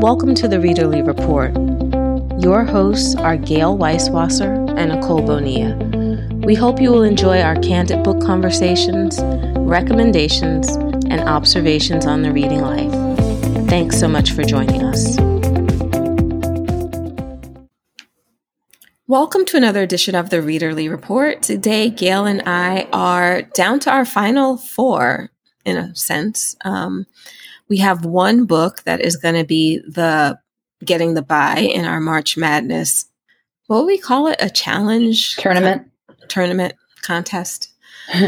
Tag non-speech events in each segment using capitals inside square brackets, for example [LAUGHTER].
Welcome to the Readerly Report. Your hosts are Gayle Weisswasser and Nicole Bonilla. We hope you will enjoy our candid book conversations, recommendations, and observations on the reading life. Thanks so much for joining us. Welcome to another edition of the Readerly Report. Today, Gayle and I are down to our final four, in a sense. Um, we have one book that is going to be the getting the buy in our March Madness. What we call it? A challenge tournament, con- tournament contest. [LAUGHS]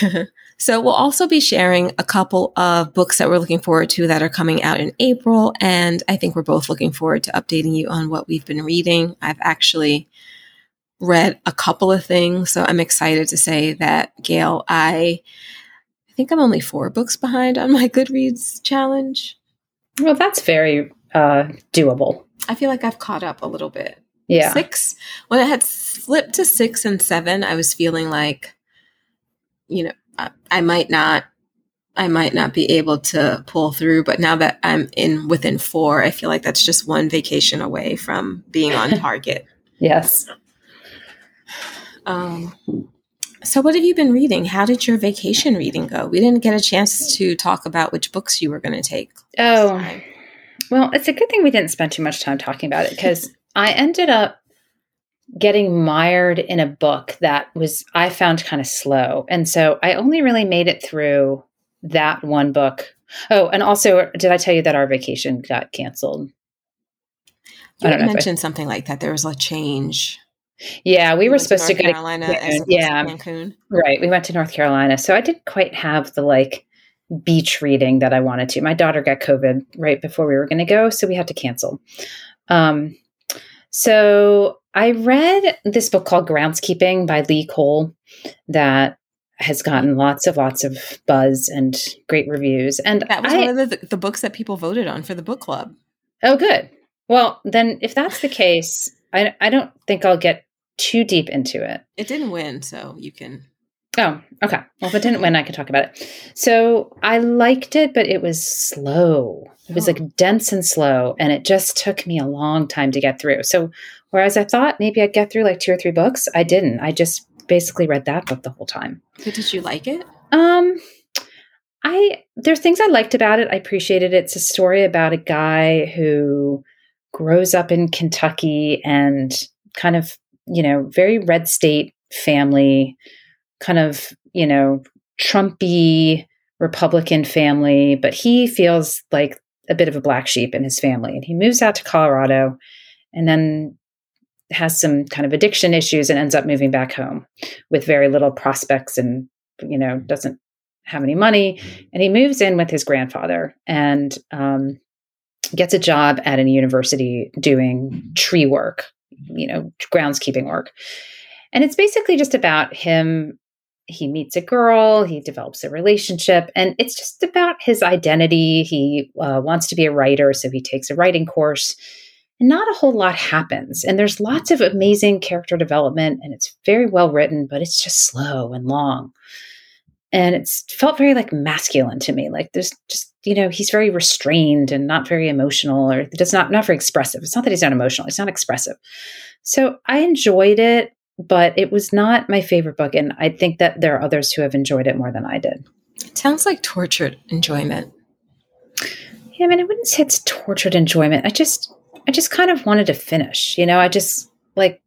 [LAUGHS] so we'll also be sharing a couple of books that we're looking forward to that are coming out in April, and I think we're both looking forward to updating you on what we've been reading. I've actually read a couple of things. So I'm excited to say that, Gayle, I, I think I'm only four books behind on my [LAUGHS] Goodreads challenge. Well, that's very uh, doable. I feel like I've caught up a little bit. Yeah. Six, when I had slipped to six and seven, I was feeling like, you know, I, I might not I might not be able to pull through. But now that I'm in within four, I feel like that's just one vacation away from being on [LAUGHS] target. yes. Um, so, what have you been reading? How did your vacation reading go? We didn't get a chance to talk about which books you were going to take. Oh, well, it's a good thing we didn't spend too much time talking about it because I ended up getting mired in a book that was, I found kind of slow. And so I only really made it through that one book. Oh, and also, did I tell you that our vacation got canceled? You I mentioned I, something like that. There was a change. Yeah, we were supposed to, to go Carolina to yeah, Cancun. Right, we went to North Carolina, so I didn't quite have the like beach reading that I wanted to. My daughter got COVID right before we were going to go, so we had to cancel. Um, so I read this book called Groundskeeping by Lee Cole that has gotten lots of lots of buzz and great reviews. And that was I, one of the, the books that people voted on for the book club. Oh, good. Well, then if that's the case, I, I don't think I'll get too deep into it. It didn't win, so you can. Oh, okay. Well, if it didn't win, I can talk about it. So I liked it, but it was slow. It was oh. like dense and slow, and it just took me a long time to get through. So, whereas I thought maybe I'd get through like two or three books, I didn't. I just basically read that book the whole time. But did you like it? Um, I there's things I liked about it. I appreciated it. It's a story about a guy who grows up in Kentucky and kind of you know, very red state family, kind of, you know, Trumpy Republican family, but he feels like a bit of a black sheep in his family. And he moves out to Colorado and then has some kind of addiction issues and ends up moving back home with very little prospects and, you know, doesn't have any money. And he moves in with his grandfather and um, gets a job at a university doing tree work you know, groundskeeping work. And it's basically just about him. He meets a girl, he develops a relationship, and it's just about his identity. He uh, wants to be a writer, so he takes a writing course. And not a whole lot happens. And there's lots of amazing character development, and it's very well written, but it's just slow and long. And it's felt very like masculine to me. Like there's just, you know, he's very restrained and not very emotional or does not not very expressive. It's not that he's not emotional, he's not expressive. So I enjoyed it, but it was not my favorite book. And I think that there are others who have enjoyed it more than I did. It sounds like tortured enjoyment. Yeah, I mean, I wouldn't say it's tortured enjoyment. I just, I just kind of wanted to finish. You know, I just like,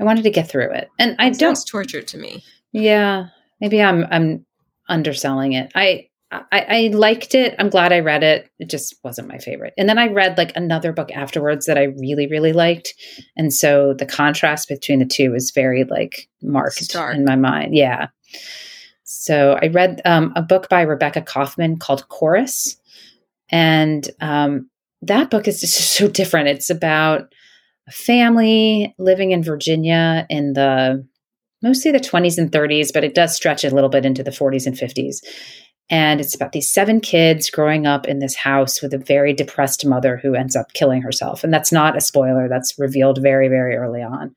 I wanted to get through it, and I don't torture to me. Yeah, maybe I'm, I'm underselling it. I I, I, liked it. I'm glad I read it. It just wasn't my favorite. And then I read like another book afterwards that I really, really liked. And so the contrast between the two was very like marked Stark. in my mind. Yeah. So I read um, a book by Rebecca Kauffman called Chorus. And um, that book is just [LAUGHS] so different. It's about a family living in Virginia in the mostly the 20s and 30s, but it does stretch a little bit into the 40s and 50s and it's about these seven kids growing up in this house with a very depressed mother who ends up killing herself. And that's not a spoiler, that's revealed very, very early on.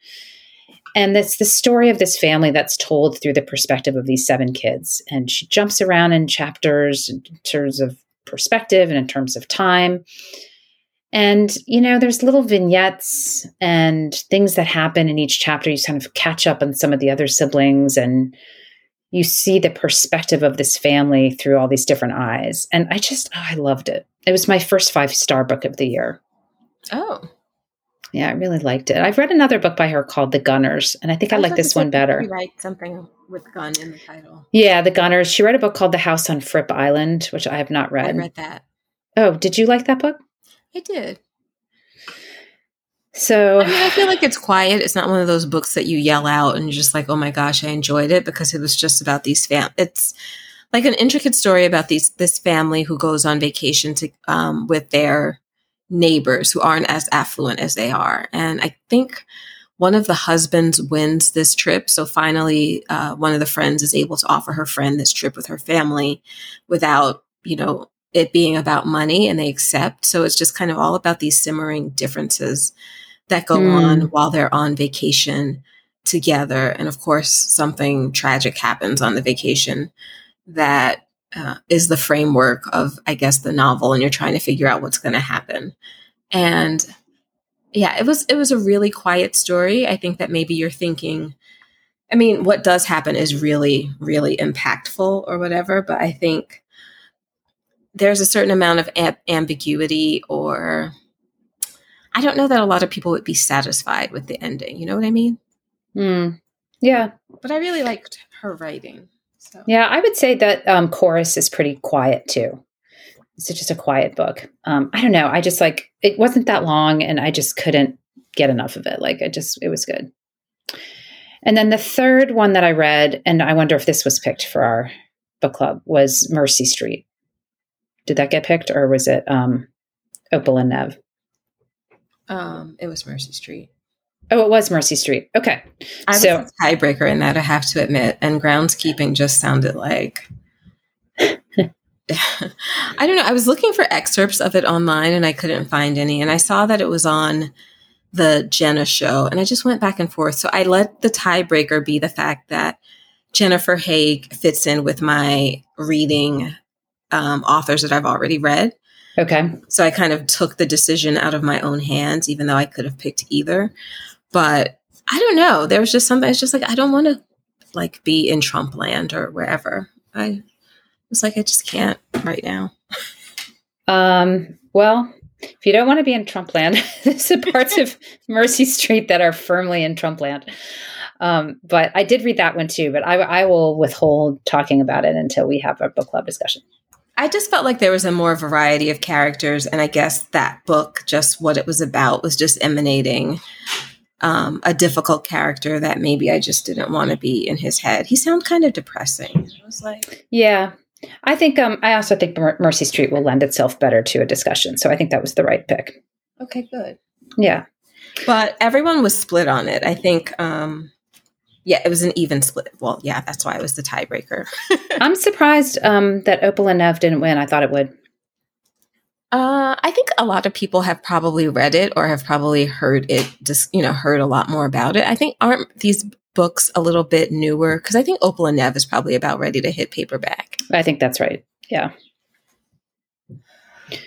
And it's the story of this family that's told through the perspective of these seven kids. And she jumps around in chapters in terms of perspective and in terms of time. And, you know, there's little vignettes and things that happen in each chapter. You kind of catch up on some of the other siblings and you see the perspective of this family through all these different eyes. And I just, oh, I loved it. It was my first five star book of the year. Oh. Yeah, I really liked it. I've read another book by her called The Gunners, and I think I, I like this one better. Write something with gun in the title. Yeah, The Gunners. She read a book called The House on Fripp Island, which I have not read. I read that. Oh, did you like that book? I did. So I mean, I feel like it's quiet. It's not one of those books that you yell out and you're just like, "Oh my gosh, I enjoyed it," because it was just about these fam. It's like an intricate story about these this family who goes on vacation to um, with their neighbors who aren't as affluent as they are, and I think one of the husbands wins this trip. So finally, uh, one of the friends is able to offer her friend this trip with her family without, you know, it being about money and they accept. So it's just kind of all about these simmering differences that go mm. on while they're on vacation together. And of course, something tragic happens on the vacation that uh, is the framework of, I guess, the novel, and you're trying to figure out what's going to happen. And yeah, it was it was a really quiet story. I think that maybe you're thinking, I mean, what does happen is really, really impactful or whatever. But I think there's a certain amount of amb- ambiguity or I don't know that a lot of people would be satisfied with the ending. You know what I mean? Mm. Yeah. But I really liked her writing. So. Yeah, I would say that um, Chorus is pretty quiet too. It's just a quiet book. Um, I don't know. I just like it wasn't that long, and I just couldn't get enough of it. Like I just, it was good. And then the third one that I read, and I wonder if this was picked for our book club, was Mercy Street. Did that get picked, or was it um, Opal and Nev? Um, it was Mercy Street. Oh, it was Mercy Street. Okay. I was a tiebreaker in that, I have to admit. And groundskeeping just sounded like [LAUGHS] I don't know. I was looking for excerpts of it online and I couldn't find any. And I saw that it was on the Jenna show and I just went back and forth. So I let the tiebreaker be the fact that Jennifer Haigh fits in with my reading um, authors that I've already read. Okay. So I kind of took the decision out of my own hands, even though I could have picked either. But I don't know. There was just something. It's just like I don't want to like be in Trump land or wherever. I was like, I just can't right now. Um. Well, if you don't want to be in Trump land, [LAUGHS] there's parts of [LAUGHS] Mercy Street that are firmly in Trump land. Um, but I did read that one too. But I, I will withhold talking about it until we have our book club discussion. I just felt like there was a more variety of characters, and I guess that book, just what it was about, was just emanating um, a difficult character that maybe I just didn't want to be in his head. He sounded kind of depressing. I was like, yeah. I think um, I also think Mercy Street will lend itself better to a discussion. So I think that was the right pick. Okay, good. Yeah. But everyone was split on it. I think um, yeah, it was an even split. Well, yeah, that's why it was the tiebreaker. [LAUGHS] I'm surprised um, that Opal and Nev didn't win. I thought it would. Uh, I think a lot of people have probably read it or have probably heard it, just you know, heard a lot more about it. I think aren't these books a little bit newer? Because I think Opal and Nev is probably about ready to hit paperback. I think that's right. Yeah.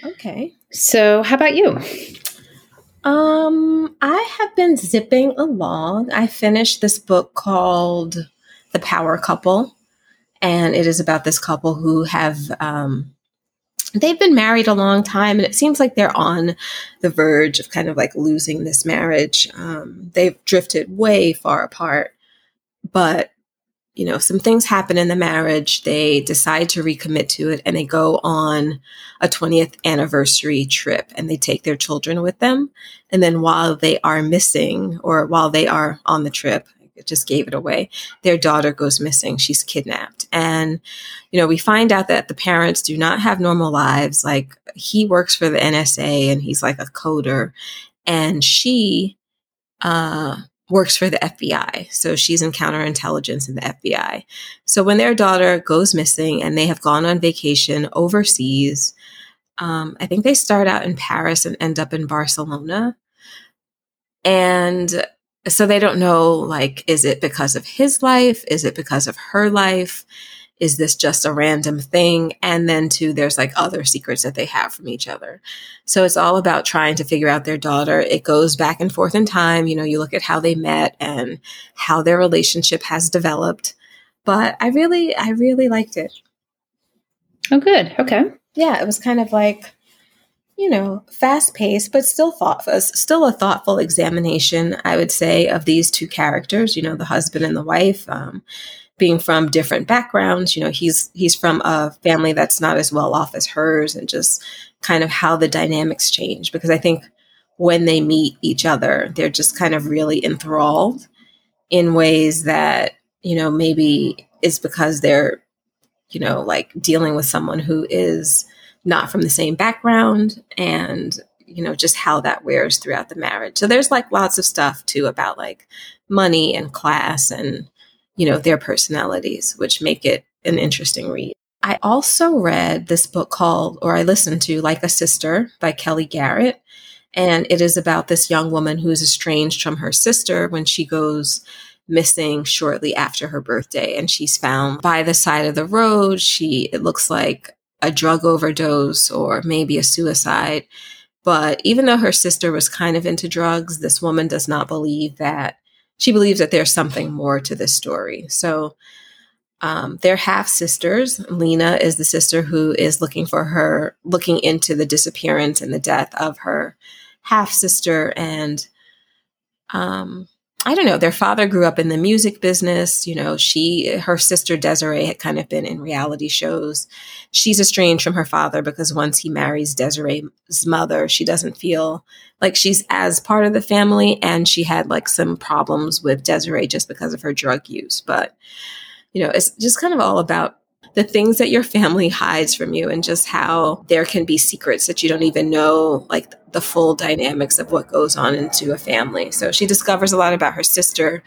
Okay. So, how about you? Um, I have been zipping along. I finished this book called The Power Couple, and it is about this couple who have um, they've been married a long time, and it seems like they're on the verge of kind of like losing this marriage. Um, they've drifted way far apart, but you know, some things happen in the marriage. They decide to recommit to it and they go on a 20th anniversary trip and they take their children with them. And then while they are missing or while they are on the trip, it just gave it away. Their daughter goes missing. She's kidnapped. And, you know, we find out that the parents do not have normal lives. Like he works for the NSA and he's like a coder. And she, uh, works for the FBI. So she's in counterintelligence in the FBI. So when their daughter goes missing and they have gone on vacation overseas, um, I think they start out in Paris and end up in Barcelona. And so they don't know like, is it because of his life? Is it because of her life? Is this just a random thing? And then two, there's like other secrets that they have from each other. So it's all about trying to figure out their daughter. It goes back and forth in time. You know, you look at how they met and how their relationship has developed. But I really, I really liked it. Oh, good. Okay. Yeah, it was kind of like, you know, fast paced, but still thoughtful, still a thoughtful examination, I would say, of these two characters, you know, the husband and the wife. Um, being from different backgrounds you know he's he's from a family that's not as well off as hers and just kind of how the dynamics change. Because i think when they meet each other they're just kind of really enthralled in ways that you know maybe is because they're you know like dealing with someone who is not from the same background and you know just how that wears throughout the marriage. So there's like lots of stuff too about like money and class and you know, their personalities, which make it an interesting read. I also read this book called, or I listened to, Like a Sister by Kellye Garrett. And it is about this young woman who is estranged from her sister when she goes missing shortly after her birthday. And she's found by the side of the road. She, it looks like a drug overdose or maybe a suicide. But even though her sister was kind of into drugs, this woman does not believe that she believes that there's something more to this story. So um, they're half sisters. Lena is the sister who is looking for her, looking into the disappearance and the death of her half sister. And um, I don't know, their father grew up in the music business. You know, she, her sister Desiree had kind of been in reality shows. She's estranged from her father because once he marries Desiree's mother, she doesn't feel like she's as part of the family. And she had like some problems with Desiree just because of her drug use. But, you know, it's just kind of all about the things that your family hides from you and just how there can be secrets that you don't even know, like the full dynamics of what goes on into a family. So she discovers a lot about her sister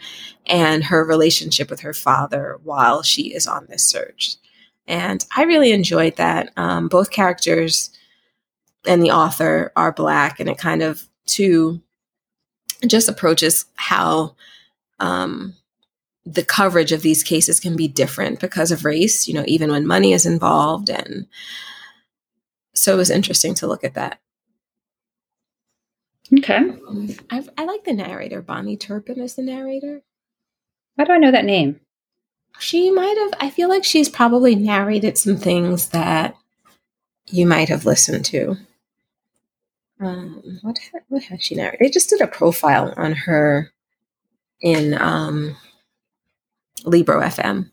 and her relationship with her father while she is on this search. And I really enjoyed that. Um, both characters and the author are black, and it kind of too just approaches how um, the coverage of these cases can be different because of race, you know, even when money is involved. And so it was interesting to look at that. Okay. I, I like the narrator. Bahni Turpin is the narrator. How do I know that name? She might have, I feel like she's probably narrated some things that you might have listened to. Um, what, what has she narrated? They just did a profile on her in um, Libro FM.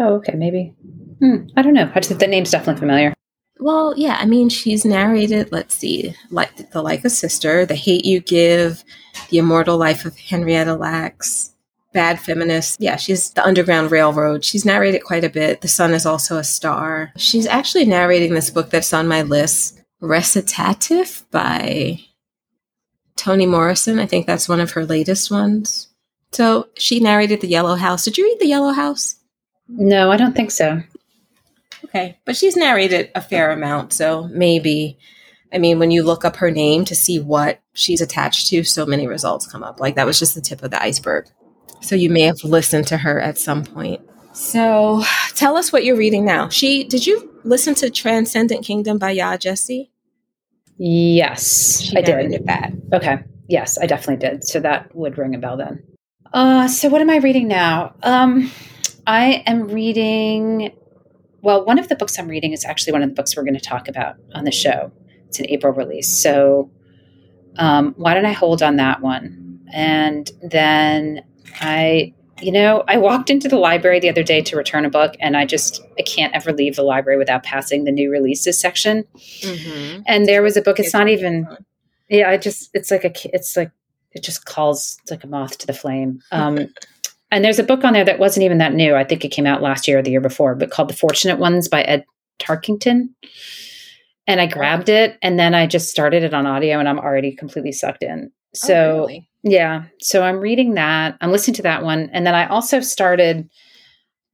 Oh, okay, maybe. Hmm, I don't know. I just the name's definitely familiar. Well, yeah, I mean, she's narrated. Let's see, like the Like a Sister, The Hate You Give, The Immortal Life of Henrietta Lacks, Bad Feminist. Yeah, she's the Underground Railroad. She's narrated quite a bit. The Sun is also a star. She's actually narrating this book that's on my list, Recitative by Toni Morrison. I think that's one of her latest ones. So she narrated The Yellow House. Did you read The Yellow House? No, I don't think so. Okay. But she's narrated a fair amount. So maybe, I mean, when you look up her name to see what she's attached to, so many results come up. Like that was just the tip of the iceberg. So you may have listened to her at some point. So tell us what you're reading now. She did you listen to Transcendent Kingdom by Yaa Gyasi? Yes, she I did. That. Okay. Yes, I definitely did. So that would ring a bell then. Uh, so what am I reading now? Um, I am reading. Well, one of the books I'm reading is actually one of the books we're going to talk about on the show. It's an April release, so um, why don't I hold on that one? And then I, you know, I walked into the library the other day to return a book, and I just I can't ever leave the library without passing the new releases section. Mm-hmm. And there was a book. It's, it's not even. Yeah, I just it's like a it's like it just calls it's like a moth to the flame. Um, [LAUGHS] and there's a book on there that wasn't even that new. I think it came out last year or the year before, but called The Fortunate Ones by Ed Tarkington. And I grabbed it and then I just started it on audio and I'm already completely sucked in. Oh, so, oh, really? yeah. So I'm reading that. I'm listening to that one. And then I also started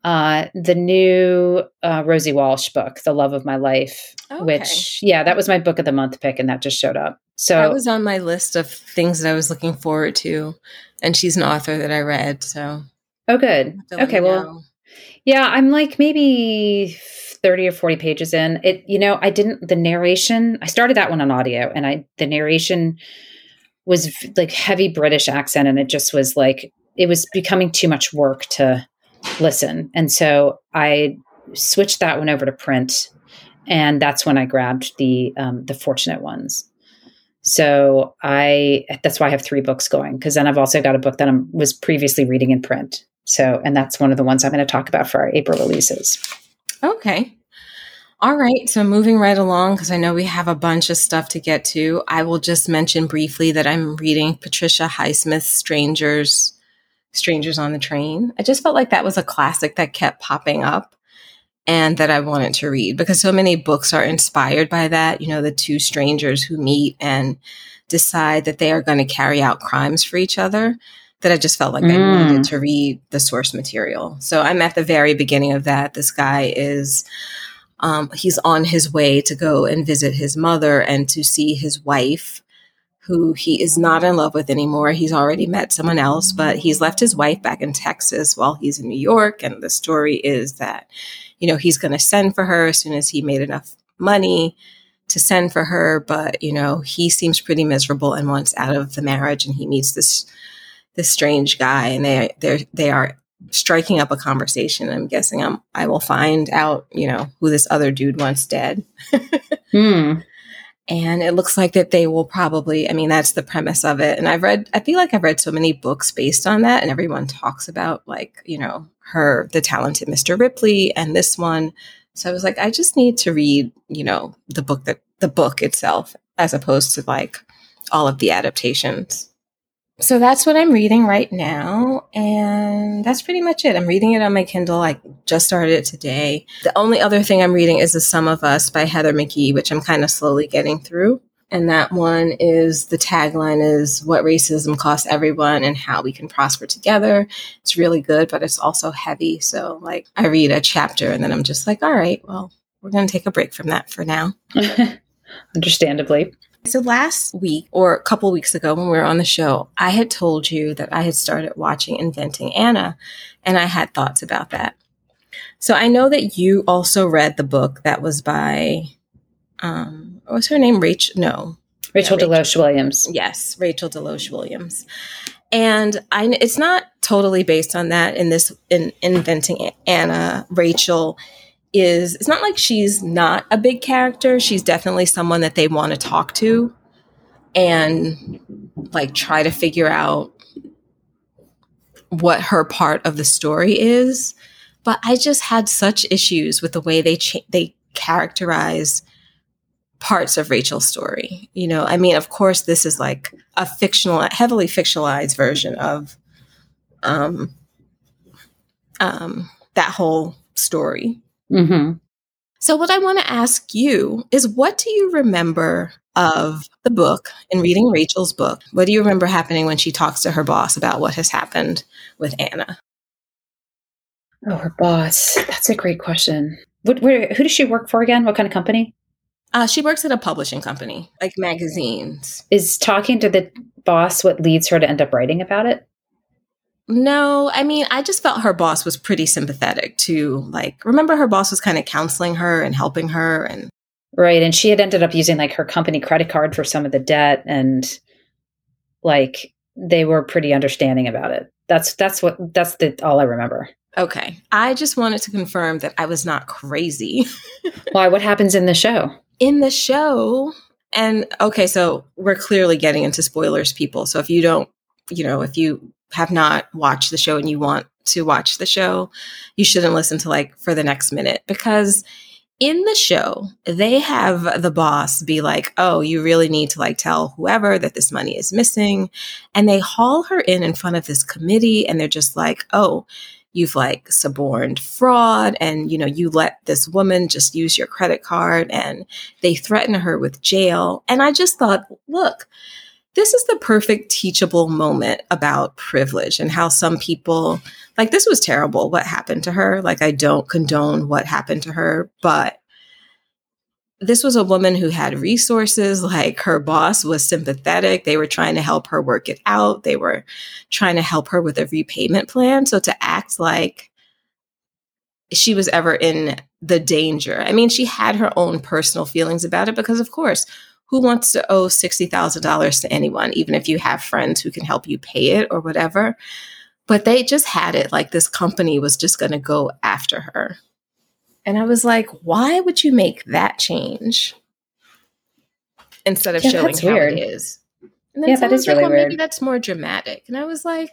uh, the new uh, Rosie Walsh book, The Love of My Life, okay. which, yeah, that was my book of the month pick and that just showed up. So that was on my list of things that I was looking forward to, and she's an author that I read. So oh, good. Okay, well, know. Yeah, I'm like maybe 30 or 40 pages in. It you know, I didn't the narration, I started that one on audio and I the narration was like heavy British accent and it just was like it was becoming too much work to listen. And so I switched that one over to print and that's when I grabbed the um, the fortunate ones. So I that's why I have three books going because then I've also got a book that I was previously reading in print. So and that's one of the ones I'm going to talk about for our April releases. Okay. All right. So moving right along because I know we have a bunch of stuff to get to. I will just mention briefly that I'm reading Patricia Highsmith's Strangers Strangers on the Train. I just felt like that was a classic that kept popping up and that I wanted to read because so many books are inspired by that. You know, the two strangers who meet and decide that they are going to carry out crimes for each other. That I just felt like mm. I needed to read the source material. So I'm at the very beginning of that. This guy is, um, he's on his way to go and visit his mother and to see his wife who he is not in love with anymore. He's already met someone else, but he's left his wife back in Texas while he's in New York. And the story is that you know, he's going to send for her as soon as he made enough money to send for her. But, you know, he seems pretty miserable and wants out of the marriage. And he meets this, this strange guy and they, they're, they are striking up a conversation. I'm guessing I'm, I will find out, you know, who this other dude wants dead. [LAUGHS] hmm. And it looks like that they will probably, I mean, that's the premise of it. And I've read, I feel like I've read so many books based on that, and everyone talks about, like, you know, her, the talented Mr. Ripley, and this one. So I was like, I just need to read, you know, the book that the book itself, as opposed to like all of the adaptations. So that's what I'm reading right now. And that's pretty much it. I'm reading it on my Kindle. I just started it today. The only other thing I'm reading is The Sum of Us by Heather McGhee, which I'm kind of slowly getting through. And that one is the tagline is what racism costs everyone and how we can prosper together. It's really good, but it's also heavy. So, like, I read a chapter and then I'm just like, all right, well, we're going to take a break from that for now. [LAUGHS] Understandably. So last week or a couple weeks ago when we were on the show, I had told you that I had started watching Inventing Anna and I had thoughts about that. So I know that you also read the book that was by um what's her name? Rachel no. Rachel yeah, DeLoache Williams. Yes, Rachel DeLoache Williams. And I it's not totally based on that in this in Inventing Anna, Rachel is it's not like she's not a big character. She's definitely someone that they want to talk to and like try to figure out what her part of the story is. But I just had such issues with the way they cha- they characterize parts of Rachel's story. You know, I mean, of course, this is like a fictional, heavily fictionalized version of um, um, that whole story. Mm-hmm. So, what I want to ask you is what do you remember of the book and reading Rachel's book? What do you remember happening when she talks to her boss about what has happened with Anna? Oh, her boss. That's a great question. What, where, who does she work for again? What kind of company? Uh, she works at a publishing company, like magazines. Is talking to the boss what leads her to end up writing about it? No, I mean, I just felt her boss was pretty sympathetic to like remember her boss was kind of counseling her and helping her and Right, and she had ended up using like her company credit card for some of the debt and like they were pretty understanding about it. That's that's what that's the all I remember. Okay. I just wanted to confirm that I was not crazy. [LAUGHS] Why what happens in the show? In the show, and okay, so we're clearly getting into spoilers people. So if you don't, you know, if you have not watched the show and you want to watch the show, you shouldn't listen to like for the next minute because in the show, they have the boss be like, Oh, you really need to like tell whoever that this money is missing. And they haul her in in front of this committee and they're just like, Oh, you've like suborned fraud and you know you let this woman just use your credit card and they threaten her with jail and i just thought look this is the perfect teachable moment about privilege and how some people like this was terrible what happened to her. Like i don't condone what happened to her but this was a woman who had resources. Like her boss was sympathetic. They were trying to help her work it out. They were trying to help her with a repayment plan. So to act like she was ever in the danger. I mean, she had her own personal feelings about it because, of course, who wants to owe $60,000 to anyone, even if you have friends who can help you pay it or whatever? But they just had it like this company was just going to go after her. And I was like, why would you make that change instead of Yeah, showing how weird. it is? And Yeah, that like, really well, maybe that's more dramatic. And I was like,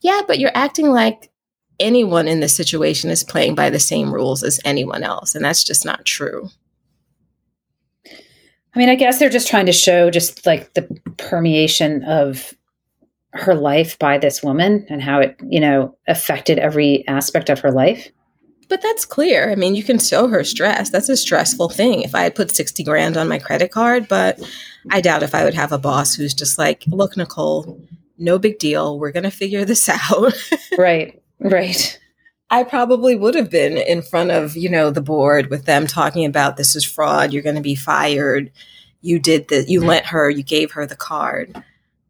yeah, but you're acting like anyone in this situation is playing by the same rules as anyone else. And that's just not true. I mean, I guess they're just trying to show just like the permeation of her life by this woman and how it, you know, affected every aspect of her life. But that's clear. I mean, you can show her stress. That's a stressful thing. If I had put 60 grand on my credit card, but I doubt if I would have a boss who's just like, look, Nicole, no big deal. We're going to figure this [LAUGHS] out. right. Right. I probably would have been in front of, you know, the board with them talking about this is fraud. You're going to be fired. You did the, you lent her, you gave her the card.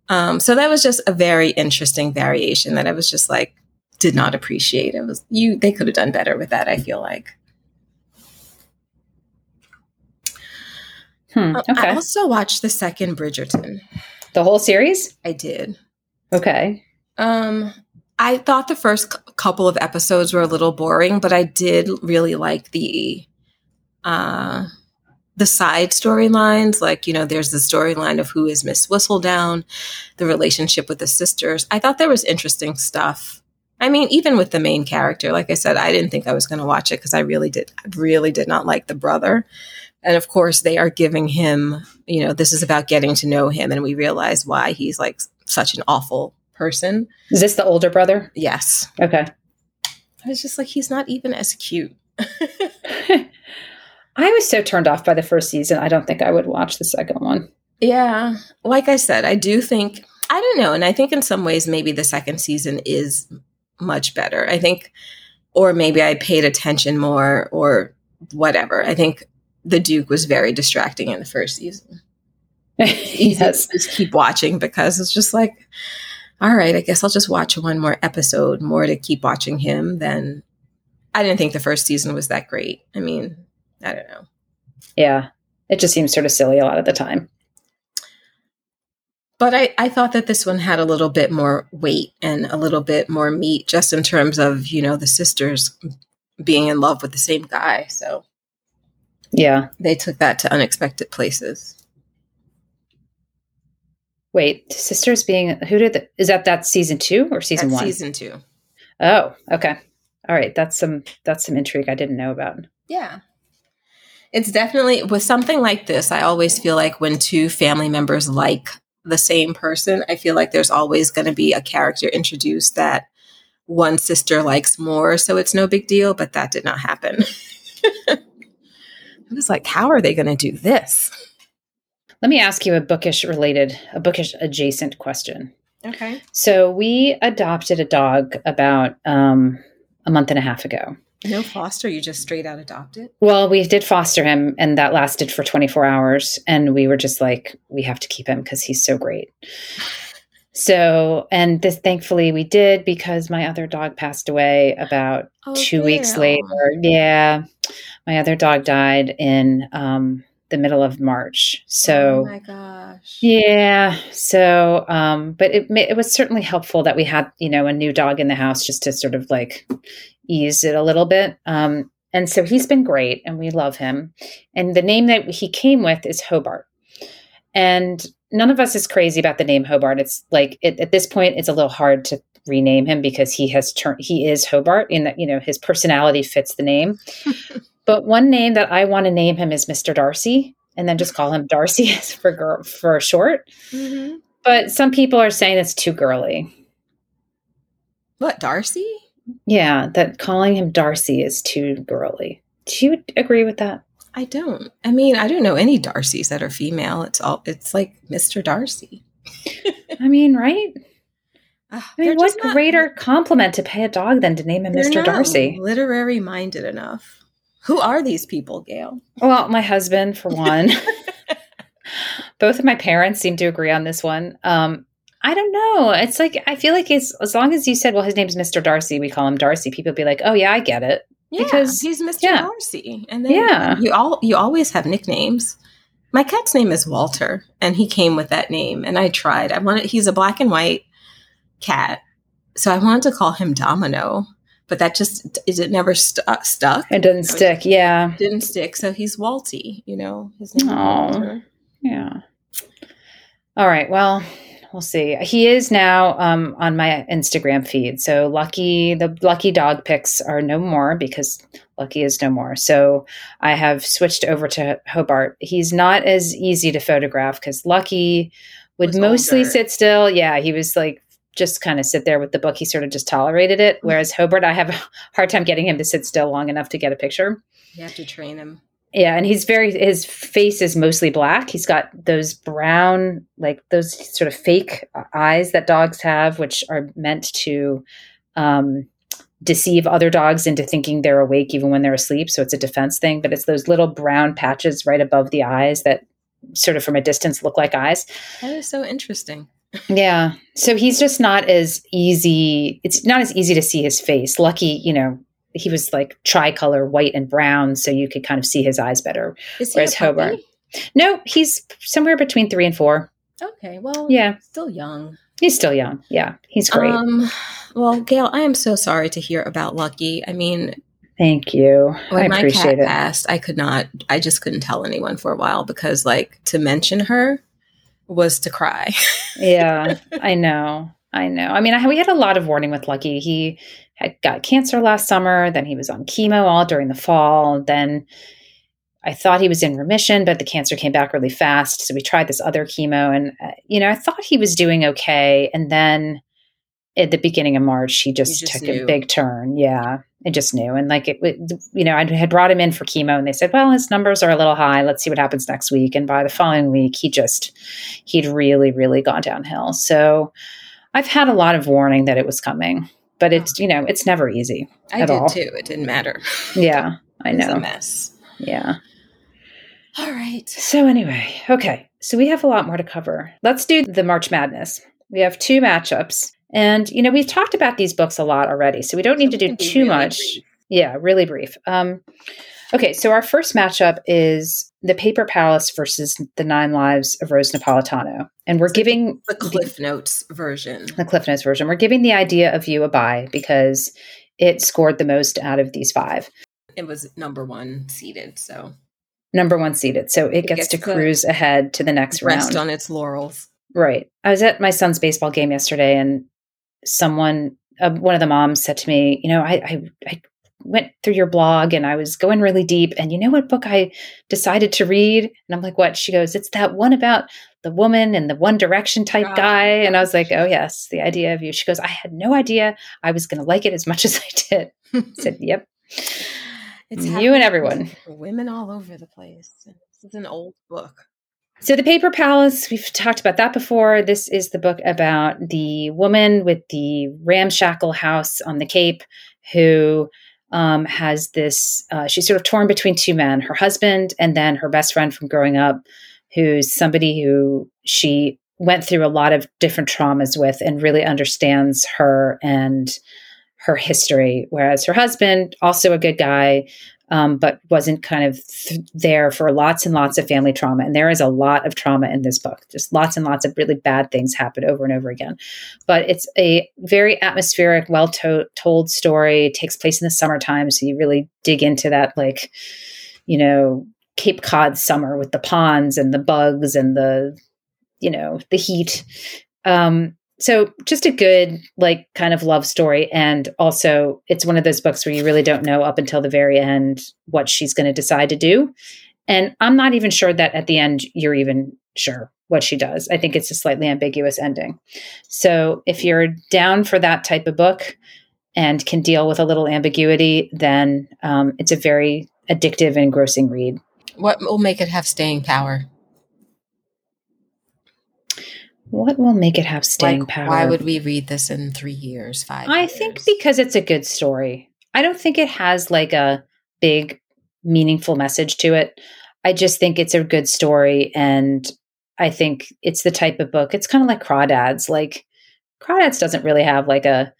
Um, so that was just a very interesting variation that I was just like, did not appreciate. It was you, they could have done better with that. I feel like. Hmm. Um, I also watched the second Bridgerton. The whole series? I did. Okay. Um, I thought the first cou- couple of episodes were a little boring, but I did really like the uh the side storylines. Like, you know, there's the storyline of who is Miss Whistledown, the relationship with the sisters. I thought there was interesting stuff. I mean, even with the main character, like I said, I didn't think I was going to watch it because I really did, really did not like the brother. And of course, they are giving him, you know, this is about getting to know him, and we realize why he's like such an awful person. Is this the older brother? Yes. Okay. I was just like, he's not even as cute. [LAUGHS] I was so turned off by the first season. I don't think I would watch the second one. yeah. Like I said, I do think, I don't know. And I think in some ways, maybe the second season is much better. I think, or maybe I paid attention more or whatever. I think the Duke was very distracting in the first season. [LAUGHS] Yes. just keep watching because it's just like, all right, I guess I'll just watch one more episode more to keep watching him than I didn't think the first season was that great. I mean, I don't know. Yeah. It just seems sort of silly a lot of the time. But I, I thought that this one had a little bit more weight and a little bit more meat just in terms of, you know, the sisters being in love with the same guy. So Yeah. they took that to unexpected places. Wait, sisters being who did the, is that that season two or season That's one? season two. Oh, okay. All right. That's some that's some intrigue I didn't know about. Yeah. It's definitely with something like this, I always feel like when two family members like the same person, I feel like there's always going to be a character introduced that one sister likes more, so it's no big deal, but that did not happen. [LAUGHS] I was like, how are they going to do this? Let me ask you a bookish related, a bookish adjacent question. Okay. So we adopted a dog about um, a month and a half ago. No foster, you just straight out adopted? Well, we did foster him, and that lasted for 24 hours. And we were just like, we have to keep him because he's so great. [LAUGHS] So, and this thankfully we did because my other dog passed away about Oh, two weeks later. Yeah. My other dog died in um, the middle of March. So, oh my gosh. yeah. So, um, but it it was certainly helpful that we had you know a new dog in the house just to sort of like ease it a little bit. Um, and so he's been great, and we love him. And the name that he came with is Hobart. And none of us is crazy about the name Hobart. It's like it, at this point, it's a little hard to rename him because he has turned he is Hobart in that you know his personality fits the name. [LAUGHS] but one name that I want to name him is Mr. Darcy, and then just call him Darcy [LAUGHS] for girl for short. Mhm. But some people are saying it's too girly. What, Darcy? Yeah, that calling him Darcy is too girly. Do you agree with that? I don't. I mean, I don't know any Darcys that are female. It's all it's like Mr. Darcy. [LAUGHS] I mean, right? Ugh, I mean, what not- greater compliment to pay a dog than to name him Mr. not Darcy? Literary minded enough. Who are these people, Gayle? Well, my husband, for one. [LAUGHS] Both of my parents seem to agree on this one. Um, I don't know. It's like I feel like it's as long as you said, "Well, his name's Mr. Darcy," we call him Darcy. People be like, "Oh yeah, I get it." Yeah, because he's Mr. yeah. Darcy. And then Yeah. you all you always have nicknames. My cat's name is Walter, and he came with that name. And I tried. I wanted he's a black and white cat, so I wanted to call him Domino, but that just is it never stu- stuck. it doesn't stick. Yeah, Didn't stick. So he's Walty. You know his name. Walter. yeah. All right. Well, we'll see. He is now um, on my Instagram feed. So Lucky, the Lucky dog pics are no more because Lucky is no more. So I have switched over to Hobart. He's not as easy to photograph because Lucky would mostly older. sit still. Yeah, he was like just kind of sit there with the book. He sort of just tolerated it. Whereas Hobart, I have [LAUGHS] a hard time getting him to sit still long enough to get a picture. You have to train him. Yeah, and he's very his face is mostly black. He's got those brown, like those sort of fake eyes that dogs have, which are meant to um, deceive other dogs into thinking they're awake even when they're asleep. So it's a defense thing, but it's those little brown patches right above the eyes that sort of from a distance look like eyes. That is so interesting. Yeah. So he's just not as easy. It's not as easy to see his face. Lucky, you know, he was like tricolor, white and brown, so you could kind of see his eyes better. Is he Whereas a puppy? Hobart- No, he's somewhere between three and four. Okay, well, Yeah, still young. he's still young. Yeah, he's great. Um, well, Gayle, I am so sorry to hear about Lucky. I mean, Thank you. when I my cat it. passed, I could not. I just couldn't tell anyone for a while because, like, to mention her was to cry. [LAUGHS] yeah, I know. I know. I mean, I, we had a lot of warning with Lucky. He had got cancer last summer. Then he was on chemo all during the fall. Then I thought he was in remission, but the cancer came back really fast. So we tried this other chemo, and uh, you know, I thought he was doing okay. And then at the beginning of March, he just, just took knew. a big turn. Yeah, I just knew. And like it, you know, I had brought him in for chemo, and they said, "Well, his numbers are a little high. Let's see what happens next week." And by the following week, he just he'd really, really gone downhill. So I've had a lot of warning that it was coming, but it's oh. you know, it's never easy. I did all. too. It didn't matter. [LAUGHS] Yeah, I It was a know. mess. Yeah. All right. So anyway, okay. So we have a lot more to cover. Let's do the March Madness. We have two matchups. And you know, we've talked about these books a lot already, so we don't need So to do too really much. brief. Yeah, really brief. Um okay, so our first matchup is The Paper Palace versus The Nine Lives of Rose Napolitano. And we're giving The Cliff Notes version. the Cliff Notes version. We're giving the idea of you a buy because it scored the most out of these five. It was number one seated, so Number one seeded. So it, gets, gets to cruise ahead to the next rest round. on its laurels. Right. I was at my son's baseball game yesterday, and someone, uh, one of the moms, said to me, "You know, I, I, I went through your blog, and I was going really deep, and you know what book I decided to read?" And I'm like, "What?" She goes, "It's that one about the woman and the One Direction type Ah. guy." And I was like, "Oh yes, the idea of you." She goes, "I had no idea I was going to like it as much [LAUGHS] as I did." I said, "Yep." [LAUGHS] It's You and everyone. Women all over the place. This is an old book. So, The Paper Palace, we've talked about that before. This is the book about the woman with the ramshackle house on the Cape who um, has this, uh, she's sort of torn between two men her husband and then her best friend from growing up, who's somebody who she went through a lot of different traumas with and really understands her and her history. Whereas her husband, also a good guy, um, but wasn't kind of th- there for lots and lots of family trauma. And there is a lot of trauma in this book. Just lots and lots of really bad things happen over and over again. But it's a very atmospheric, well to- told story. It takes place in the summertime, so you really dig into that, like you know, Cape Cod summer with the ponds and the bugs and the you know the heat. Um, so just a good like kind of love story and also it's one of those books where you really don't know up until the very end what she's going to decide to do and i'm not even sure that at the end you're even sure what she does. I think it's a slightly ambiguous ending. So if you're down for that type of book and can deal with a little ambiguity then um, it's a very addictive engrossing read. What will make it have staying power? What will make it have staying Like, power Why would we read this in three years, five? I years? think because it's a good story. I don't think it has like a big, meaningful message to it. I just think it's a good story. And I think it's the type of book, it's kind of like Crawdads. Like, Crawdads doesn't really have like a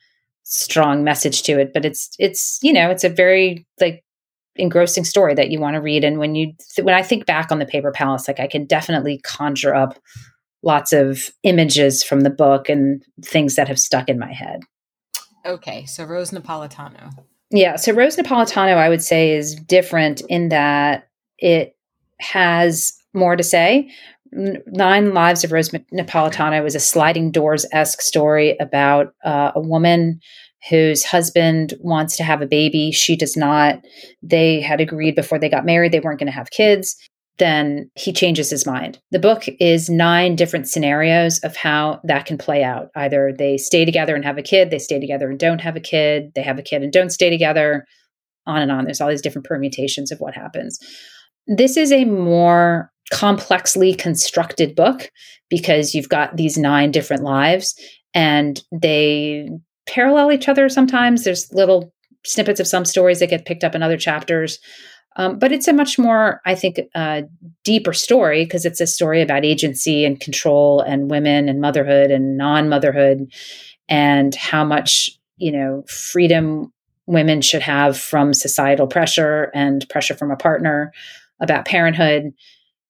strong message to it, but it's it's you know it's a very like engrossing story that you want to read. And when you when I think back on the Paper Palace, like I can definitely conjure up lots of images from the book and things that have stuck in my head. Okay, so Rose Napolitano. Yeah, so Rose Napolitano, I would say, is different in that it has more to say. Nine Lives of Rose Napolitano was a sliding doors esque story about uh, a woman whose husband wants to have a baby. She does not. They had agreed before they got married they weren't going to have kids. Then he changes his mind. The book is nine different scenarios of how that can play out. Either they stay together and have a kid, they stay together and don't have a kid, they have a kid and don't stay together, on and on. There's all these different permutations of what happens. This is a more complexly constructed book because you've got these nine different lives and they parallel each other sometimes. There's little snippets of some stories that get picked up in other chapters. Um, but it's a much more, I think, uh, deeper story because it's a story about agency and control and women and motherhood and non motherhood and how much, you know, freedom women should have from societal pressure and pressure from a partner about parenthood.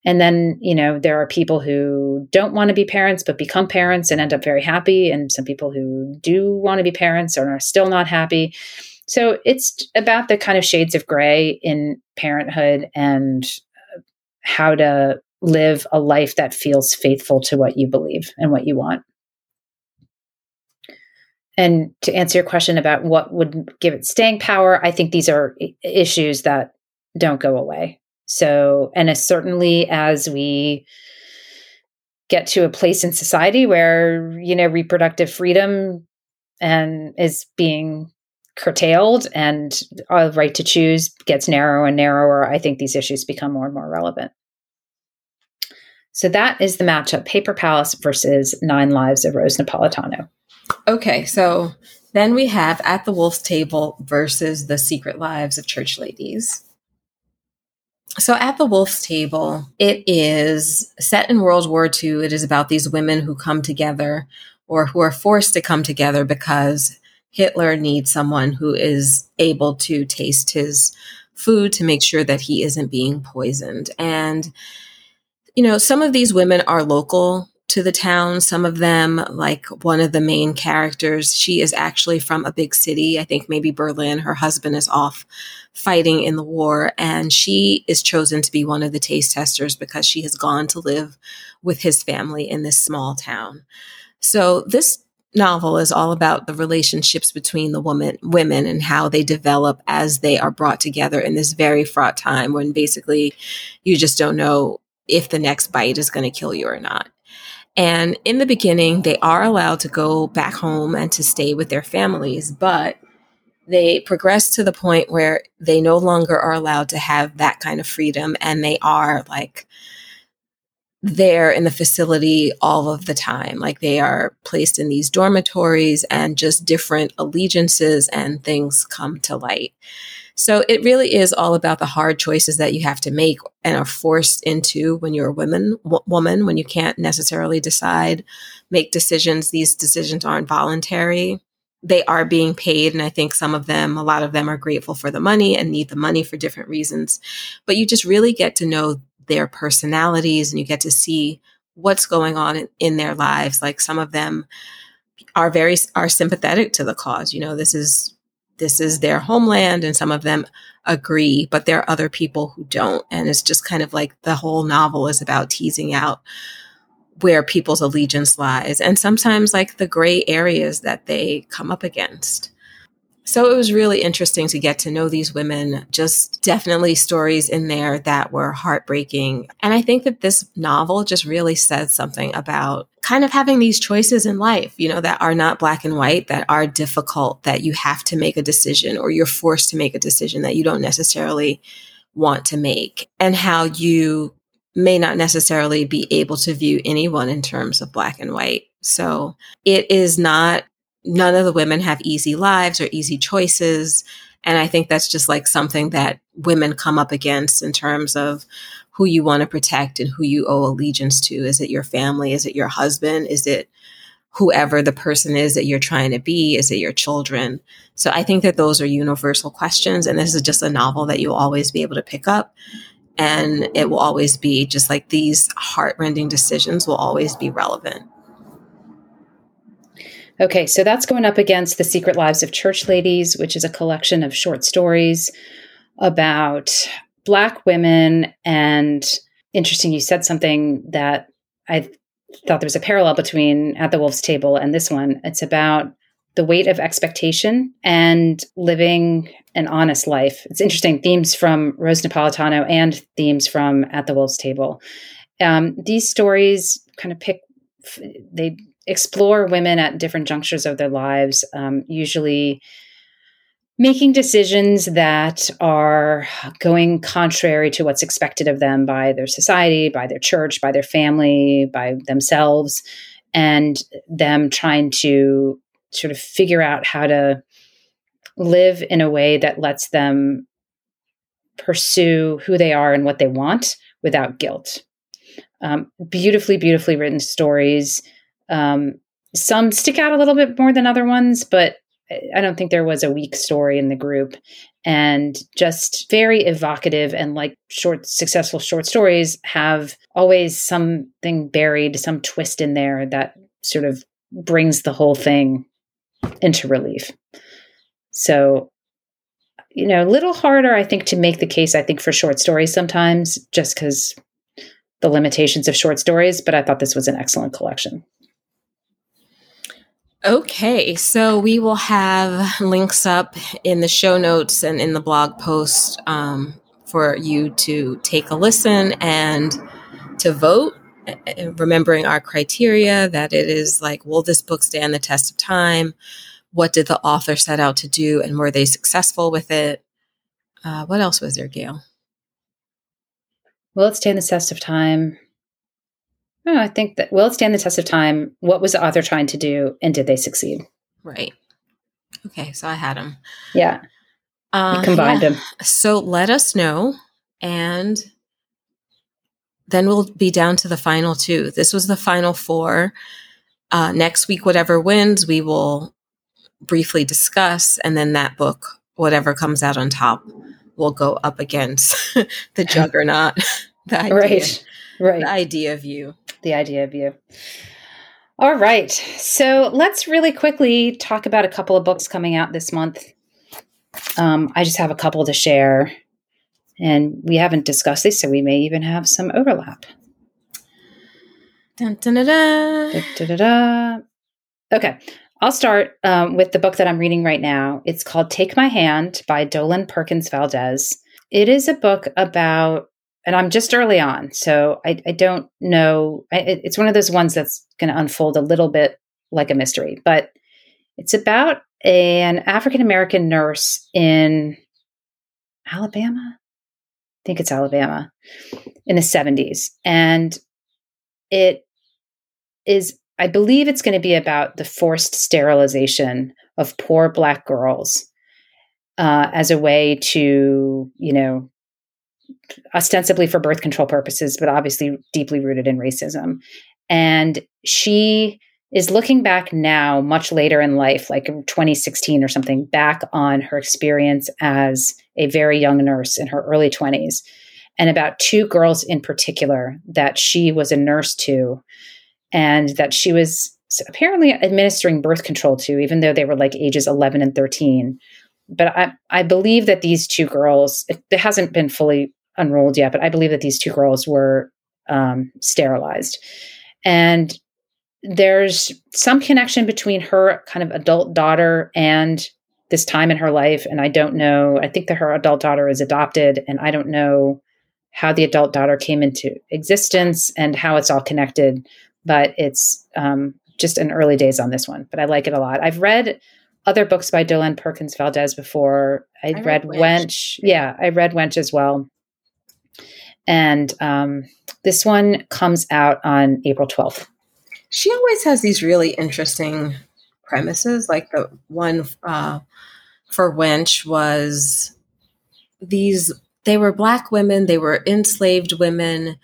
And then, you know, there are people who don't want to be parents but become parents and end up very happy, and some people who do want to be parents and are still not happy. So it's about the kind of shades of gray in parenthood and uh, how to live a life that feels faithful to what you believe and what you want. And to answer your question about what would give it staying power, I think these are issues that don't go away. So, and as certainly as we get to a place in society where, you know, reproductive freedom and is being curtailed and our right to choose gets narrower and narrower, I think these issues become more and more relevant. So that is the matchup Paper Palace versus Nine Lives of Rose Napolitano. Okay, so then we have At the Wolf's Table versus The Secret Lives of Church Ladies. So at the Wolf's Table, it is set in World War II. It is about these women who come together or who are forced to come together because Hitler needs someone who is able to taste his food to make sure that he isn't being poisoned. And, you know, some of these women are local to the town. Some of them, like one of the main characters, she is actually from a big city. I think maybe Berlin. Her husband is off fighting in the war, and she is chosen to be one of the taste testers because she has gone to live with his family in this small town. So this novel is all about the relationships between the woman women and how they develop as they are brought together in this very fraught time when basically you just don't know if the next bite is going to kill you or not. And in the beginning, they are allowed to go back home and to stay with their families, but they progress to the point where they no longer are allowed to have that kind of freedom and they are like there in the facility all of the time. Like they are placed in these dormitories and just different allegiances and things come to light. So it really is all about the hard choices that you have to make and are forced into when you're a woman, w- woman, when you can't necessarily decide, make decisions. These decisions aren't voluntary. They are being paid. And I think some of them, a lot of them are grateful for the money and need the money for different reasons. But you just really get to know their personalities and you get to see what's going on in, their lives. Like some of them are very, are sympathetic to the cause. You know, this is this is their homeland and some of them agree, but there are other people who don't. And it's just kind of like the whole novel is about teasing out where people's allegiance lies and sometimes like the gray areas that they come up against. So it was really interesting to get to know these women. Just definitely stories in there that were heartbreaking. And I think that this novel just really says something about kind of having these choices in life, you know, that are not black and white, that are difficult, that you have to make a decision or you're forced to make a decision that you don't necessarily want to make and how you may not necessarily be able to view anyone in terms of black and white. So it is not none of the women have easy lives or easy choices. And I think that's just like something that women come up against in terms of who you want to protect and who you owe allegiance to. Is it your family? Is it your husband? Is it whoever the person is that you're trying to be? Is it your children? So I think that those are universal questions. And this is just a novel that you'll always be able to pick up. And it will always be just like these heartrending decisions will always be relevant. Okay, so that's going up against The Secret Lives of Church Ladies, which is a collection of short stories about Black women. And interesting, you said something that I thought there was a parallel between At the Wolf's Table and this one. It's about the weight of expectation and living an honest life. It's interesting themes from Rose Napolitano and themes from At the Wolf's Table. Um, these stories kind of pick they explore women at different junctures of their lives, um, usually making decisions that are going contrary to what's expected of them by their society, by their church, by their family, by themselves, and them trying to sort of figure out how to live in a way that lets them pursue who they are and what they want without guilt. Um, beautifully, beautifully written stories. Um, some stick out a little bit more than other ones, but I don't think there was a weak story in the group. And just very evocative and like short, successful short stories have always something buried, some twist in there that sort of brings the whole thing into relief. So, you know, a little harder, I think, to make the case, I think, for short stories sometimes, just because the limitations of short stories. But I thought this was an excellent collection. Okay, so we will have links up in the show notes and in the blog post um, for you to take a listen and to vote. Remembering our criteria that it is like, will this book stand the test of time? What did the author set out to do, and were they successful with it? Uh, what else was there, Gayle? Will it stand the test of time? Oh, I think that will it stand the test of time? What was the author trying to do, and did they succeed? Right. Okay, so I had them. Yeah. Uh, combined yeah. them. So let us know, and then we'll be down to the final two. This was the final four. Uh, next week, whatever wins, we will briefly discuss, and then that book, whatever comes out on top, will go up against [LAUGHS] the [LAUGHS] juggernaut. [LAUGHS] the idea, right. Right. The idea of you the idea of you. All right. So let's really quickly talk about a couple of books coming out this month. Um, I just have a couple to share, and we haven't discussed this, so we may even have some overlap. Dun, dun, dun, dun. Okay. I'll start um, with the book that I'm reading right now. It's called Take My Hand by Dolen Perkins Valdez. It is a book about and I'm just early on, so I, I don't know. I, it's one of those ones that's going to unfold a little bit like a mystery, but it's about an African American nurse in Alabama. I think it's Alabama in the 70s, and it is. I believe it's going to be about the forced sterilization of poor black girls uh, as a way to, you know, ostensibly for birth control purposes, but obviously deeply rooted in racism. And she is looking back now, much later in life, like 2016 or something, back on her experience as a very young nurse in her early 20s, and about two girls in particular that she was a nurse to, and that she was apparently administering birth control to, even though they were like ages 11 and 13. But I, I believe that these two girls, it, it hasn't been fully unrolled yet, but I believe that these two girls were um, sterilized. And there's some connection between her kind of adult daughter and this time in her life. And I don't know, I think that her adult daughter is adopted, and I don't know how the adult daughter came into existence and how it's all connected. But it's um, just in early days on this one, but I like it a lot. I've read other books by Dolen Perkins Valdez before. I, I read, read Wench. Wench. Yeah, I read Wench as well. And um, this one comes out on April 12th. She always has these really interesting premises. Like the one uh, for Wench was these, they were Black women, they were enslaved women,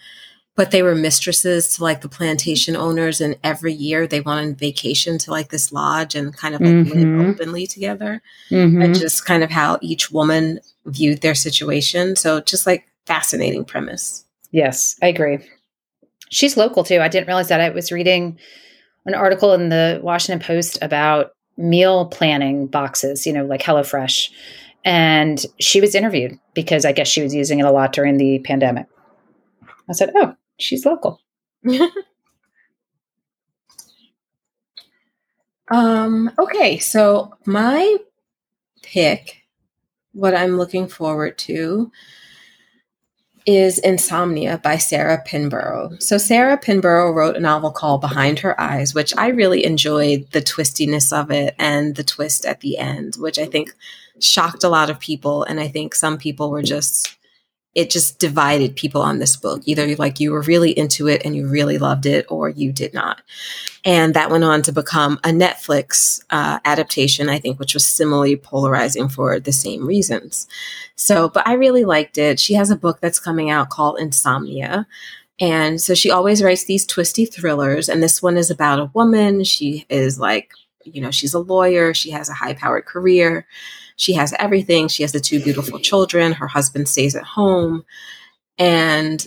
but they were mistresses to like the plantation owners and every year they went on vacation to like this lodge and kind of like Mhm. live openly together Mhm. and just kind of how each woman viewed their situation so just like fascinating premise Yes, I agree. She's local too. I didn't realize that. I was reading an article in the Washington Post about meal planning boxes, you know, like HelloFresh. And she was interviewed because I guess she was using it a lot during the pandemic. I said, Oh, she's local. [LAUGHS] um okay so my pick what i'm looking forward to is Insomnia by Sarah Pinborough. So, Sarah Pinborough wrote a novel called Behind Her Eyes, which I really enjoyed the twistiness of it and the twist at the end, which I think shocked a lot of people. And I think some people were just, it just divided people on this book. Either like you were really into it and you really loved it, or you did not. And that went on to become a Netflix uh, adaptation, I think, which was similarly polarizing for the same reasons. So, but I really liked it. She has a book that's coming out called Insomnia. And so she always writes these twisty thrillers. And this one is about a woman. She is like, you know, she's a lawyer. She has a high powered career. She has everything. She has the two beautiful children. Her husband stays at home. And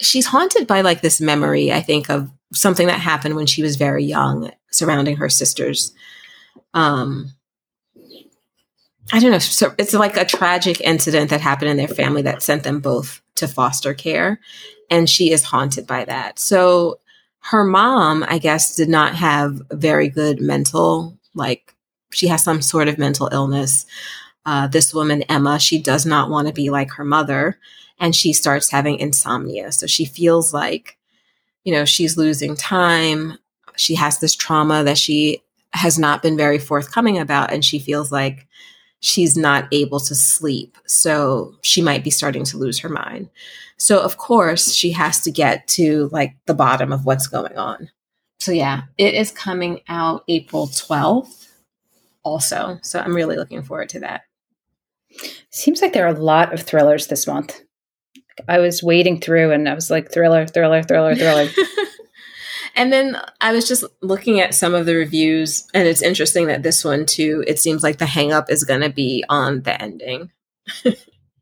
she's haunted by like this memory, I think, of something that happened when she was very young surrounding her sisters. Um, I don't know. So it's like a tragic incident that happened in their family that sent them both to foster care. And she is haunted by that. So her mom, I guess, did not have very good mental, like, she has some sort of mental illness. Uh, this woman, Emma, she does not want to be like her mother. And she starts having insomnia. So she feels like, you know, she's losing time. She has this trauma that she has not been very forthcoming about. And she feels like, she's not able to sleep. So she might be starting to lose her mind. So of course, she has to get to like the bottom of what's going on. So yeah, it is coming out April 12th also. So I'm really looking forward to that. Seems like there are a lot of thrillers this month. I was wading through and I was like, thriller, thriller, thriller, thriller. [LAUGHS] [LAUGHS] and then I was just looking at some of the reviews, and it's interesting that this one too, it seems like the hangup is going to be on the ending. [LAUGHS]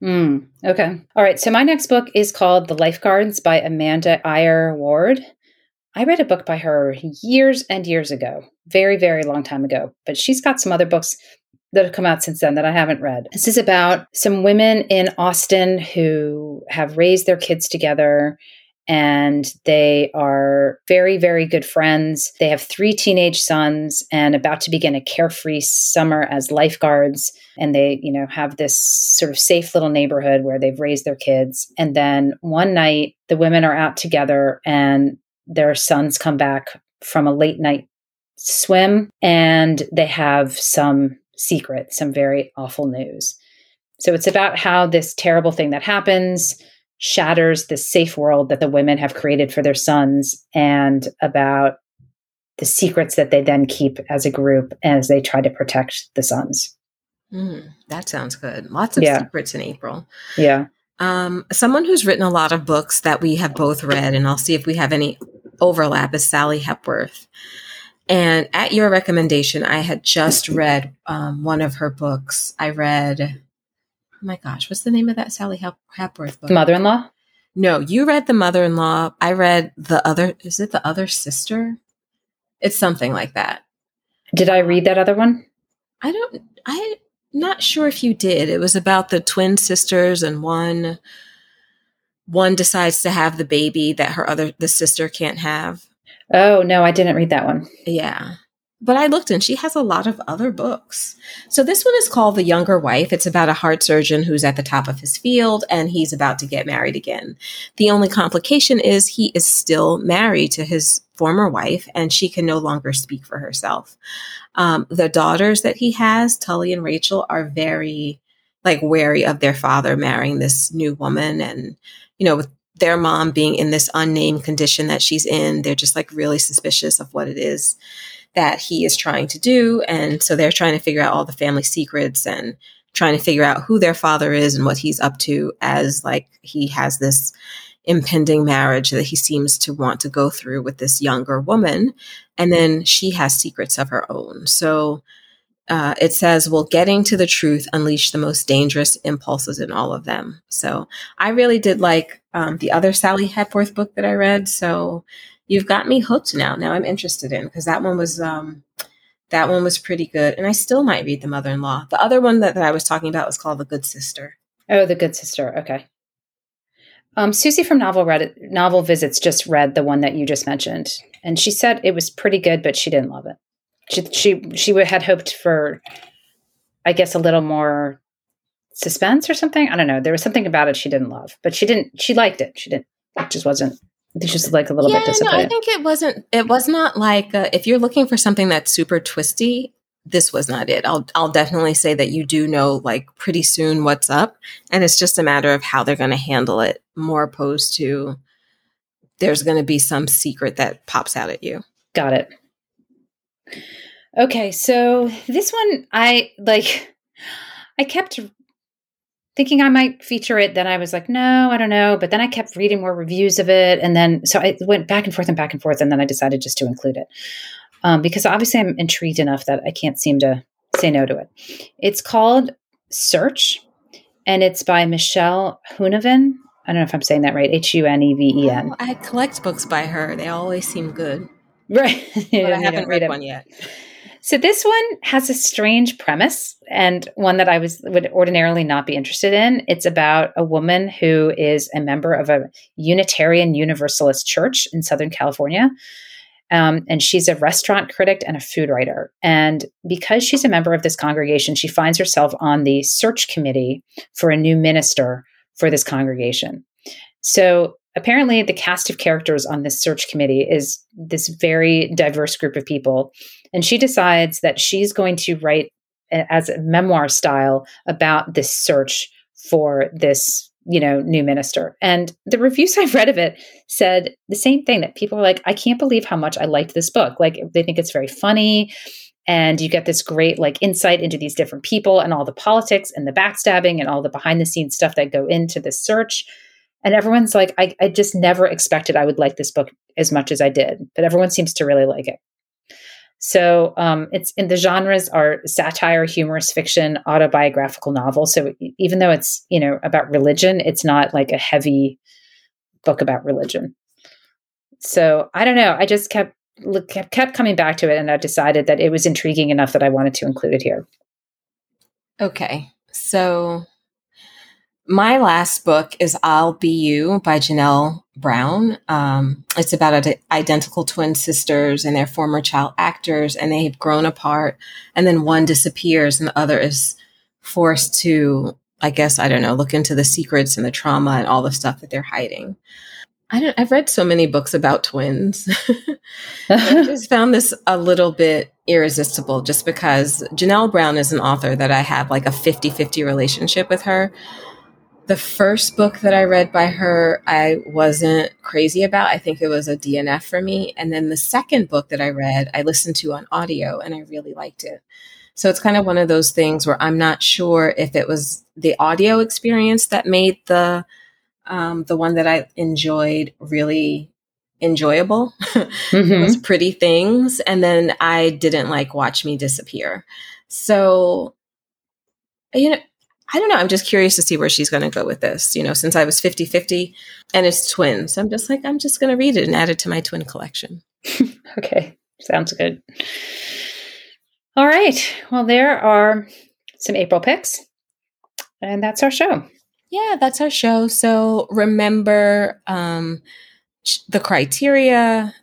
Mm, okay. All right. So my next book is called The Lifeguards by Amanda Eyre Ward. I read a book by her years and years ago, very, very long time ago, but she's got some other books that have come out since then that I haven't read. This is about some women in Austin who have raised their kids together and they are very, very good friends. They have three teenage sons and about to begin a carefree summer as lifeguards. And they, you know, have this sort of safe little neighborhood where they've raised their kids. And then one night, the women are out together and their sons come back from a late night swim and they have some secret, some very awful news. So it's about how this terrible thing that happens shatters the safe world that the women have created for their sons and about the secrets that they then keep as a group as they try to protect the sons. Mm, that sounds good. Lots of Yeah. secrets in April. Yeah. Um, someone who's written a lot of books that we have both read, and I'll see if we have any overlap, is Sally Hepworth. And at your recommendation, I had just read um, one of her books. I read, oh my gosh, what's the name of that Sally Hep- Hepworth book? Mother in law? No, you read The Mother in Law. I read The Other, is it The Other Sister? It's something like that. Did I read that other one? I don't, I'm not sure if you did. It was about the twin sisters and one, one decides to have the baby that her other, the sister can't have. Oh, no, I didn't read that one. Yeah. But I looked and she has a lot of other books. So this one is called The Younger Wife. It's about a heart surgeon who's at the top of his field and he's about to get married again. The only complication is he is still married to his former wife and she can no longer speak for herself. Um, the daughters that he has, Tully and Rachel, are very like wary of their father marrying this new woman and you know with their mom being in this unnamed condition that she's in they're just like really suspicious of what it is that he is trying to do and so they're trying to figure out all the family secrets and trying to figure out who their father is and what he's up to as like he has this impending marriage that he seems to want to go through with this younger woman. And then she has secrets of her own. So uh, it says, Will getting to the truth unleash the most dangerous impulses in all of them? So I really did like um, the other Sally Hepworth book that I read. So you've got me hooked now. Now I'm interested in because that one was. Um, that one was pretty good. And I still might read The Mother in Law. The other one that, that I was talking about was called The Good Sister. Oh, The Good Sister. Okay. Um, Susie from Novel Reddit, Novel Visits just read the one that you just mentioned, and she said it was pretty good, but she didn't love it. She she she had hoped for, I guess, a little more suspense or something. I don't know. There was something about it she didn't love, but she didn't. She liked it. She didn't. It just wasn't. It's just like a little yeah, bit disappointed. No, I think it wasn't. It was not like a, if you're looking for something that's super twisty this was not it. I'll I'll definitely say that you do know like pretty soon what's up and it's just a matter of how they're going to handle it more opposed to there's going to be some secret that pops out at you. Got it. Okay, so this one I like I kept thinking I might feature it then I was like no, I don't know, but then I kept reading more reviews of it and then so I went back and forth and back and forth and then I decided just to include it um, because obviously I'm intrigued enough that I can't seem to say no to it. It's called Search, and it's by Michele Huneven. I don't know if I'm saying that right. H U N E V E N. I collect books by her. They always seem good. [LAUGHS] Right. but I haven't read one yet. So this one has a strange premise and one that I was would ordinarily not be interested in. It's about a woman who is a member of a Unitarian Universalist church in Southern California um, and she's a restaurant critic and a food writer. And because she's a member of this congregation, she finds herself on the search committee for a new minister for this congregation. So apparently, the cast of characters on this search committee is this very diverse group of people. And she decides that she's going to write as a memoir style about this search for this you know, new minister. And the reviews [LAUGHS] I've read of it said the same thing that people are like, I can't believe how much I liked this book. Like they think it's very funny. And you get this great like insight into these different people and all the politics and the backstabbing and all the behind the scenes stuff that go into this search. And everyone's like, I, I just never expected I would like this book as much as I did. But everyone seems to really like it. So um, it's in the genres are satire, humorous fiction, autobiographical novel. So even though it's you know about religion, it's not like a heavy book about religion. So I don't know. I just kept kept kept coming back to it, and I decided that it was intriguing enough that I wanted to include it here. Okay, so my last book is I'll Be You by Janelle Brown. Um, it's about identical twin sisters and their former child actors, and they've grown apart. And then one disappears, and the other is forced to, I guess, I don't know, look into the secrets and the trauma and all the stuff that they're hiding. I don't, I've read so many books about twins. [LAUGHS] I [LAUGHS] just found this a little bit irresistible just because Janelle Brown is an author that I have like a 50 50 relationship with her the first book that I read by her, I wasn't crazy about. I think it was a DNF for me. And then the second book that I read, I listened to on audio and I really liked it. So it's kind of one of those things where I'm not sure if it was the audio experience that made the um, the one that I enjoyed really enjoyable. Mm-hmm. [LAUGHS] it was pretty things, and then I didn't like Watch Me Disappear. So you know I don't know. I'm just curious to see where she's going to go with this. You know, since I was 50 50 and it's twins, I'm just like, I'm just going to read it and add it to my twin collection. [LAUGHS] okay. Sounds good. All right. Well, there are some April picks, and that's our show. Yeah, that's our show. So remember um, the criteria.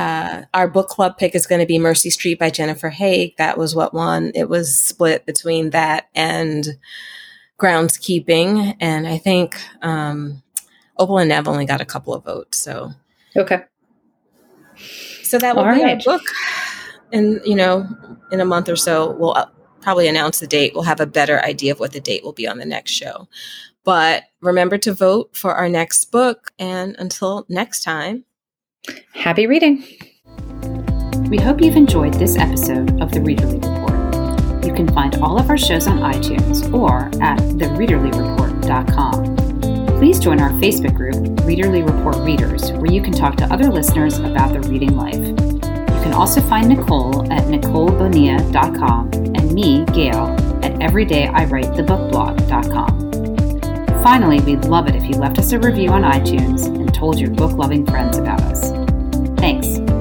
Uh, our book club pick is going to be Mercy Street by Jennifer Haigh. That was what won. It was split between that and groundskeeping. And I think um, Opal and Nev only got a couple of votes. So, okay. So that will All be right. our book. And, you know, in a month or so, we'll uh, probably announce the date. We'll have a better idea of what the date will be on the next show. But remember to vote for our next book. And until next time, Happy reading! We hope you've enjoyed this episode of the Readerly Report. You can find all of our shows on iTunes or at thereaderlyreport.com. please join our Facebook group, Readerly Report Readers, where you can talk to other listeners about their reading life. You can also find Nicole at NicoleBonilla.com and me, Gayle, at EverydayIWriteTheBookBlog.com. Finally, we'd love it if you left us a review on iTunes and told your book loving friends about us. Thanks.